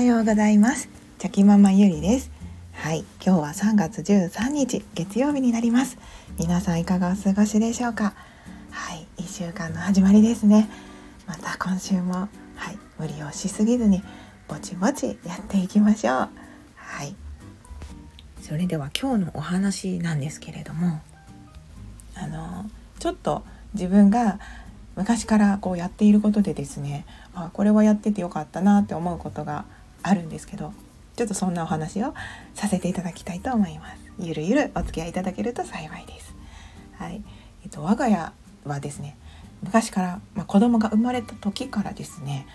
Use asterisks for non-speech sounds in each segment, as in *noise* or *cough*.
はようございます。チャキママゆりです。はい。今日は3月13日月曜日になります。皆さんいかがお過ごしでしょうか？はい。1週間の始まりですね。また今週もはい。無理をしすぎずにぼちぼちやっていきましょう。はい。それでは今日のお話なんですけれどもあのちょっと自分が昔からこうやっていることでですねあこれはやっててよかったなって思うことがあるんですけどちょっとそんなお話をさせていただきたいと思います。ゆるゆるお付き合いいただけると幸いです。はい。えっと我が家はですね昔から、まあ、子供が生まれた時からですね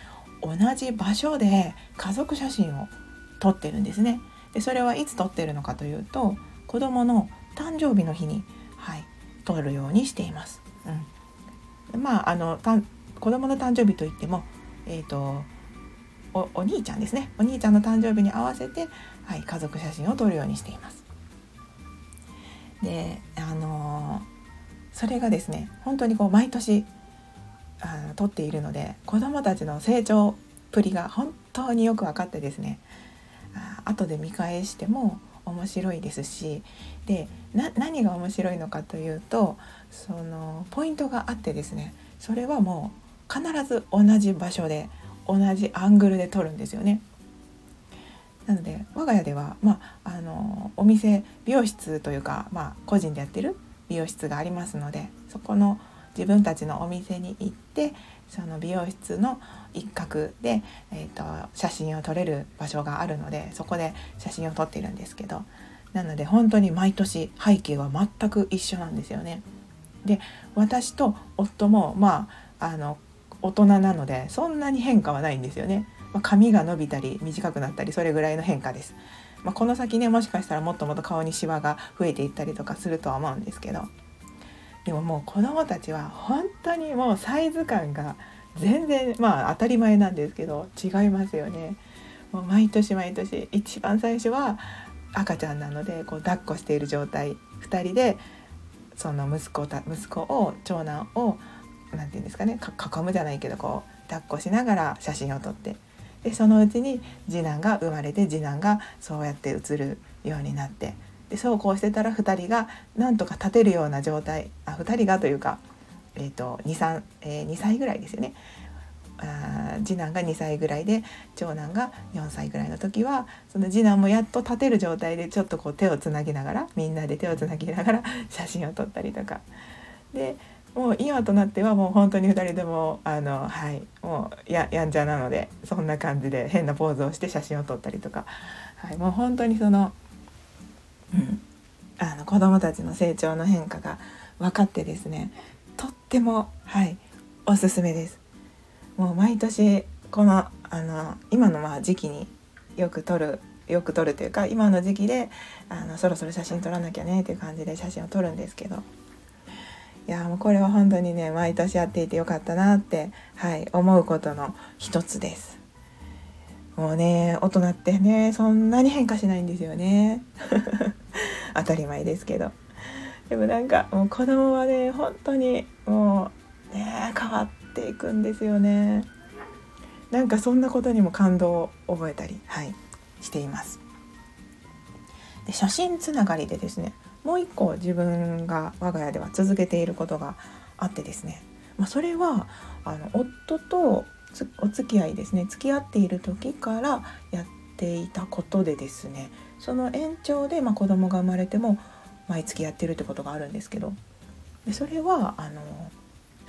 同じ場所で家族写真を撮ってるんですね。でそれはいつ撮ってるのかというと子供の誕生日の日にはい撮るようにしています、うん、まああのた子供の誕生日といってもえっ、ー、とおお兄ちゃんですねお兄ちゃんの誕生日に合わせて、はい、家族写真を撮るようにしています。であのー、それがですね本当にこう毎年あの撮っているので子どもたちの成長っぷりが本当によく分かってですねあ後で見返しても面白いですしで何が面白いのかというとそのポイントがあってですねそれはもう必ず同じ場所で同じアングルで撮るんですよね。なので我が家では、まあ、あのお店美容室というか、まあ、個人でやってる美容室がありますのでそこの自分たちのお店に行ってその美容室の一角で、えーと、写真を撮れる場所があるのでそこで写真を撮っているんですけどなので本当に毎年背景は全く一緒なんですよね。で私と夫もまああの大人なのでそんなに変化はないんですよね。まあ、髪が伸びたり短くなったりそれぐらいの変化です。まあ、この先ねもしかしたらもっともっと顔にシワが増えていったりとかするとは思うんですけどでももう子どもたちは本当にもうサイズ感が全然まあ当たり前なんですけど違いますよね。もう毎年毎年一番最初は赤ちゃんなのでこう抱っこしている状態2人でその息子た息子を長男を何て言うんですかね囲むじゃないけどこう抱っこしながら写真を撮ってでそのうちに次男が生まれて次男がそうやって写るようになってでそうこうしてたら2人がなんとか立てるような状態あ2人がというか、えーと、23、えー、2歳ぐらいですよね。あ次男が2歳ぐらいで長男が4歳ぐらいの時はその次男もやっと立てる状態でちょっとこう手をつなぎながらみんなで手をつなぎながら写真を撮ったりとかでもう今となってはもう本当に2人でもあのはいもうややんちゃなのでそんな感じで変なポーズをして写真を撮ったりとか、はい、もう本当にその,、うん、あの子供たちの成長の変化が分かってですねとってもはいおすすめです。もう毎年このあの今のまあ時期によく撮るよく撮るというか今の時期であのそろそろ写真撮らなきゃねっていう感じで写真を撮るんですけどいやもうこれは本当にね毎年やっていてよかったなって、はい、思うことの一つです。もうね大人ってねそんなに変化しないんですよね。*laughs* 当たり前ですけど。でもなんかもう子供はね本当にもうね変わっていくんですよね。なんかそんなことにも感動を覚えたりはいしています。で写真つながりでですねもう一個自分が我が家では続けていることがあってですね、まあ、それはあの夫とお付き合いですね。付き合っている時からやっていたことでですね。その延長で、まあ、子供が生まれても毎月やってるってことがあるんですけど。でそれはあの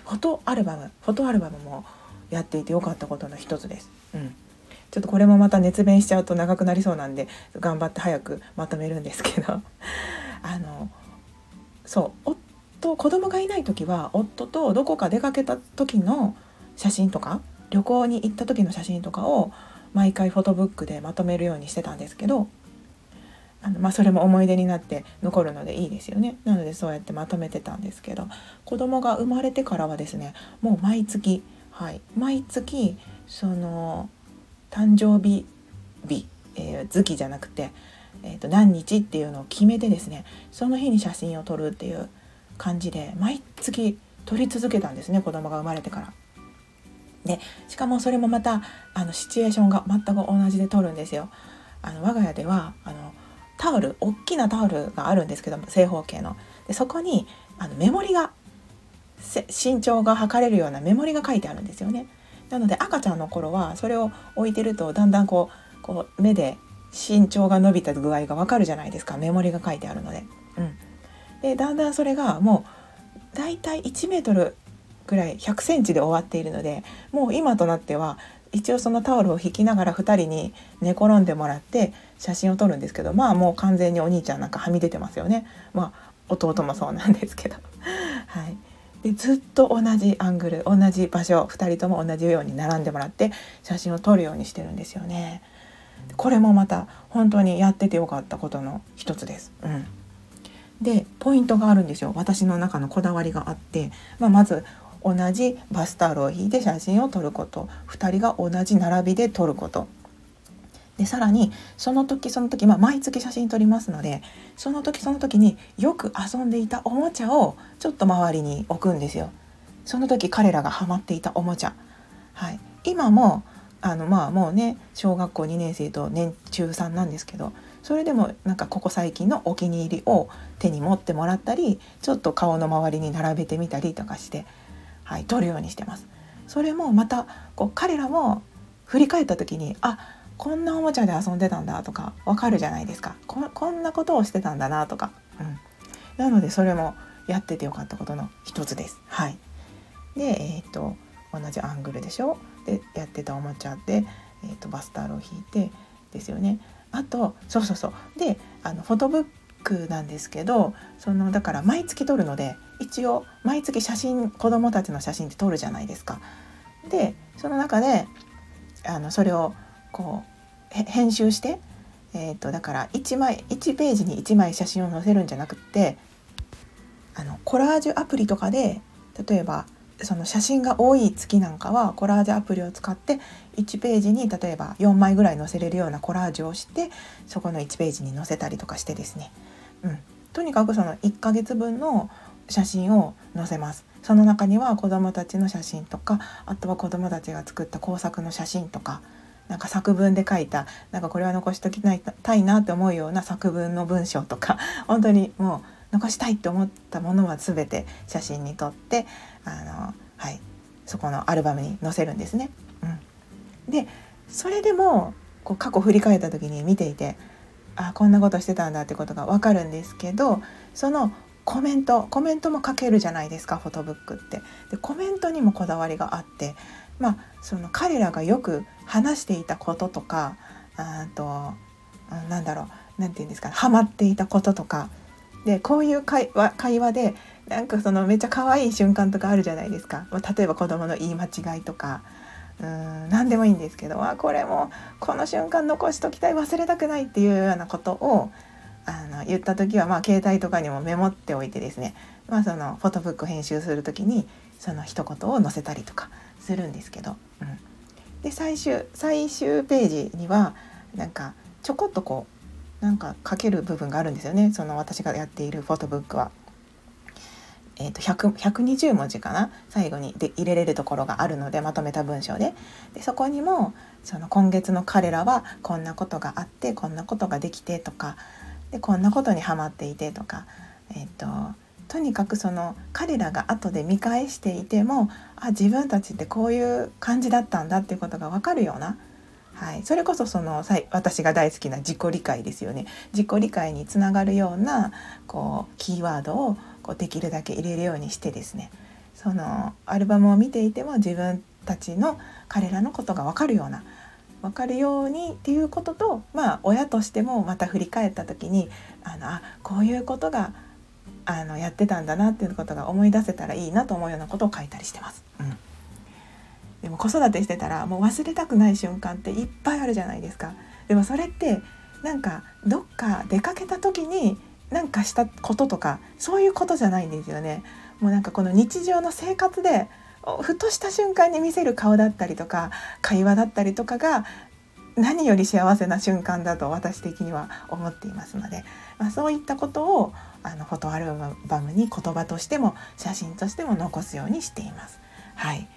フォトアルバムフォトアルバムもやっていてよかったことの一つです。うん。ちょっとこれもまた熱弁しちゃうと長くなりそうなんで頑張って早くまとめるんですけど。あのそう夫子供がいない時は夫とどこか出かけた時の写真とか旅行に行った時の写真とかを毎回フォトブックでまとめるようにしてたんですけどあの、まあ、それも思い出になって残るのでいいですよね。なのでそうやってまとめてたんですけど子供が生まれてからはですねもう毎月はい毎月その誕生日日、えー、月じゃなくてえー、と何日っていうのを決めてですねその日に写真を撮るっていう感じで毎月撮り続けたんですね子供が生まれてから。でしかもそれもまたあのシチュエーションが全く同じで撮るんですよ。あの我が家ではあのタオル大きなタオルがあるんですけども正方形のでそこにあのメモリが身長が測れるようなメモリが書いてあるんですよね。なので赤ちゃんの頃はそれを置いてるとだんだんこうこう目で身長が伸びた具合がわかるじゃないですか。メモリが書いてあるので。うん、でだんだんそれがもうだいたい1メートルぐらい100センチで終わっているのでもう今となっては一応そのタオルを引きながら2人に寝転んでもらって写真を撮るんですけどまあもう完全にお兄ちゃんなんかはみ出てますよね。まあ弟もそうなんですけど。*laughs* はい。でずっと同じアングル同じ場所2人とも同じように並んでもらって写真を撮るようにしてるんですよね。これもまた本当にやっててよかったことの一つです。うん、でポイントがあるんですよ。私の中のこだわりがあって、まあ、まず同じバスタオルを引いて写真を撮ること。2人が同じ並びで撮ること。でさらにその時その時、まあ、毎月写真撮りますのでその時その時によく遊んでいたおもちゃをちょっと周りに置くんですよ。その時彼らがハマっていたおもちゃ、はい、今もあのまあもうね小学校2年生と年中3なんですけどそれでもなんかここ最近のお気に入りを手に持ってもらったりちょっと顔の周りに並べてみたりとかしてはい、取るようにしてます。それもまたこう彼らも振り返った時にあこんなおもちゃで遊んでたんだとかわかるじゃないですかこんなことをしてたんだなとか、うん、なのでそれもやっててよかったことの一つです。はい、で、えーと、同じアングルでしょ？でやってたおもちゃで、えーと、バスタオルを引いてですよね。あとそうそうそうであのフォトブックなんですけどそのだから毎月撮るので一応毎月写真子どもたちの写真って撮るじゃないですか。でその中であのそれをこう編集して、えーと、だから1枚1ページに1枚写真を載せるんじゃなくってあのコラージュアプリとかで例えばその写真が多い月なんかはコラージュアプリを使って1ページに例えば4枚ぐらい載せれるようなコラージュをしてそこの1ページに載せたりとかしてですね、うん、とにかくその1ヶ月分の写真を載せます。その中には子どもたちの写真とかあとは子どもたちが作った工作の写真とかなんか作文で書いたなんかこれは残しときたいなって思うような作文の文章とか *laughs* 本当にもう残したいって思ったものは全て写真に撮ってあの、はい、そこのアルバムに載せるんですね。うん、でそれでもこう過去振り返った時に見ていてあこんなことしてたんだってことが分かるんですけどそのコメントコメントも書けるじゃないですかフォトブックって。でコメントにもこだわりがあってまあその彼らがよく話していたこととかあとなんだろう何て言うんですかハマっていたこととかでこういう会話会話でなんかそのめっちゃ可愛い瞬間とかあるじゃないですか。ま例えば子供の言い間違いとか。うん何でもいいんですけど。あこれもこの瞬間残しときたい忘れたくないっていうようなことをあの言った時はまあ携帯とかにもメモっておいてですね、まあ、そのフォトブック編集する時にその一言を載せたりとかするんですけど、うん、で最終最終ページにはなんかちょこっとこうなんか書ける部分があるんですよね。その私がやっているフォトブックは。えーと、と120文字かな？最後にで入れれるところがあるのでまとめた文章で。でそこにもその今月の彼らはこんなことがあってこんなことができてとかでこんなことにはまっていてとか、えーと、とにかくその彼らが後で見返していてもあ自分たちってこういう感じだったんだっていうことが分かるような、はい、それこそその私が大好きな自己理解ですよね。自己理解につながるようなこうキーワードをこうできるだけ入れるようにしてですね。そのアルバムを見ていても自分たちの彼らのことが分かるような分かるようにっていうこととまあ親としてもまた振り返った時にあのあこういうことがあのやってたんだなっていうことが思い出せたらいいなと思うようなことを書いたりしてます。うん、でも子育てしてたらもう忘れたくない瞬間っていっぱいあるじゃないですか。でもそれってなんかどっか出かけた時になんかしたこととかそういうことじゃないんですよね。もうなんかこの日常の生活でふとした瞬間に見せる顔だったりとか会話だったりとかが何より幸せな瞬間だと私的には思っていますので、まあ、そういったことをあのフォトアルバムに言葉としても写真としても残すようにしています。はい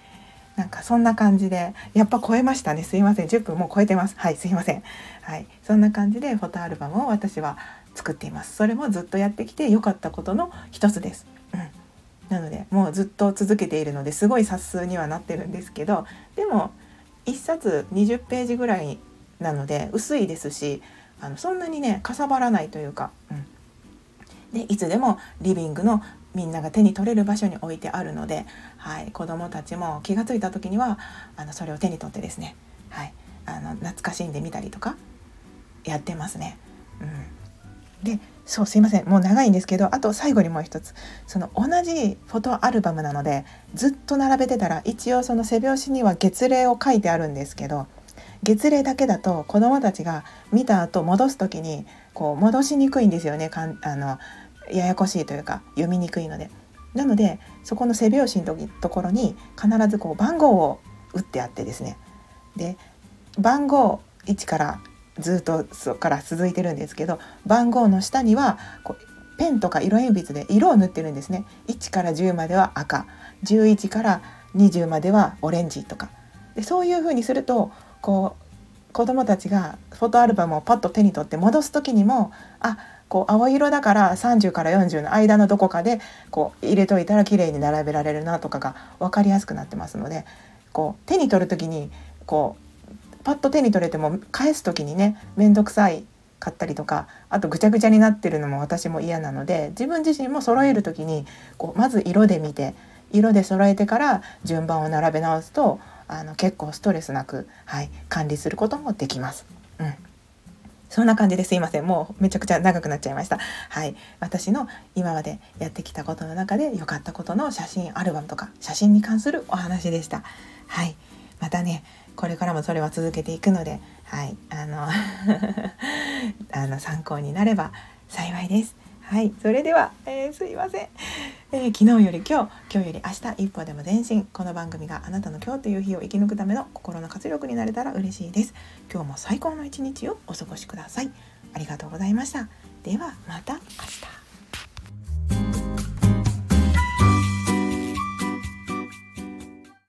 なんかそんな感じでやっぱ超えましたね。すいません。10分もう超えてます。はいすいません。はい。そんな感じでフォトアルバムを私は作っています。それもずっとやってきて良かったことの一つです、うん、なのでもうずっと続けているのですごい冊数にはなってるんですけどでも1冊20ページぐらいなので薄いですしあのそんなにねかさばらないというか、うん、でいつでもリビングのみんなが手に取れる場所に置いてあるので、はい、子どもたちも気が付いた時にはあのそれを手に取ってですね、はい、あの懐かしんでみたりとかやってますね。うん、でそうすいません。もう長いんですけどあと最後にもう一つ。その同じフォトアルバムなのでずっと並べてたら一応その背表紙には月齢を書いてあるんですけど月齢だけだと子どもたちが見た後戻す時にこう戻しにくいんですよね。かんあのややこしいというか読みにくいので。なのでそこの背拍子のところに必ずこう番号を打ってあってですね。で番号1からずっとそこから続いてるんですけど番号の下にはこうペンとか色鉛筆で色を塗ってるんですね。1から10までは赤。11から20まではオレンジとか。でそういう風にするとこう子どもたちがフォトアルバムをパッと手に取って戻す時にもあこう青色だから30から40の間のどこかでこう入れといたら綺麗に並べられるなとかが分かりやすくなってますのでこう手に取る時にこうパッと手に取れても返す時にね面倒くさいかったりとかあとぐちゃぐちゃになってるのも私も嫌なので自分自身も揃える時にこうまず色で見て色で揃えてから順番を並べ直すとあの結構ストレスなく、はい、管理することもできます。うんそんな感じですいません。もうめちゃくちゃ長くなっちゃいました。はい。私の今までやってきたことの中で良かったことの写真アルバムとか写真に関するお話でした。はい。またねこれからもそれは続けていくのではい。あの *laughs* あの参考になれば幸いです。はいそれでは、えー、すいません、えー、昨日より今日今日より明日一歩でも前進。この番組があなたの今日という日を生き抜くための心の活力になれたら嬉しいです。今日も最高の一日をお過ごしください。ありがとうございました。ではまた明日。